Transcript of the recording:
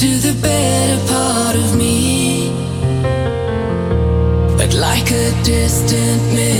to the better part of me, but like a distant memory.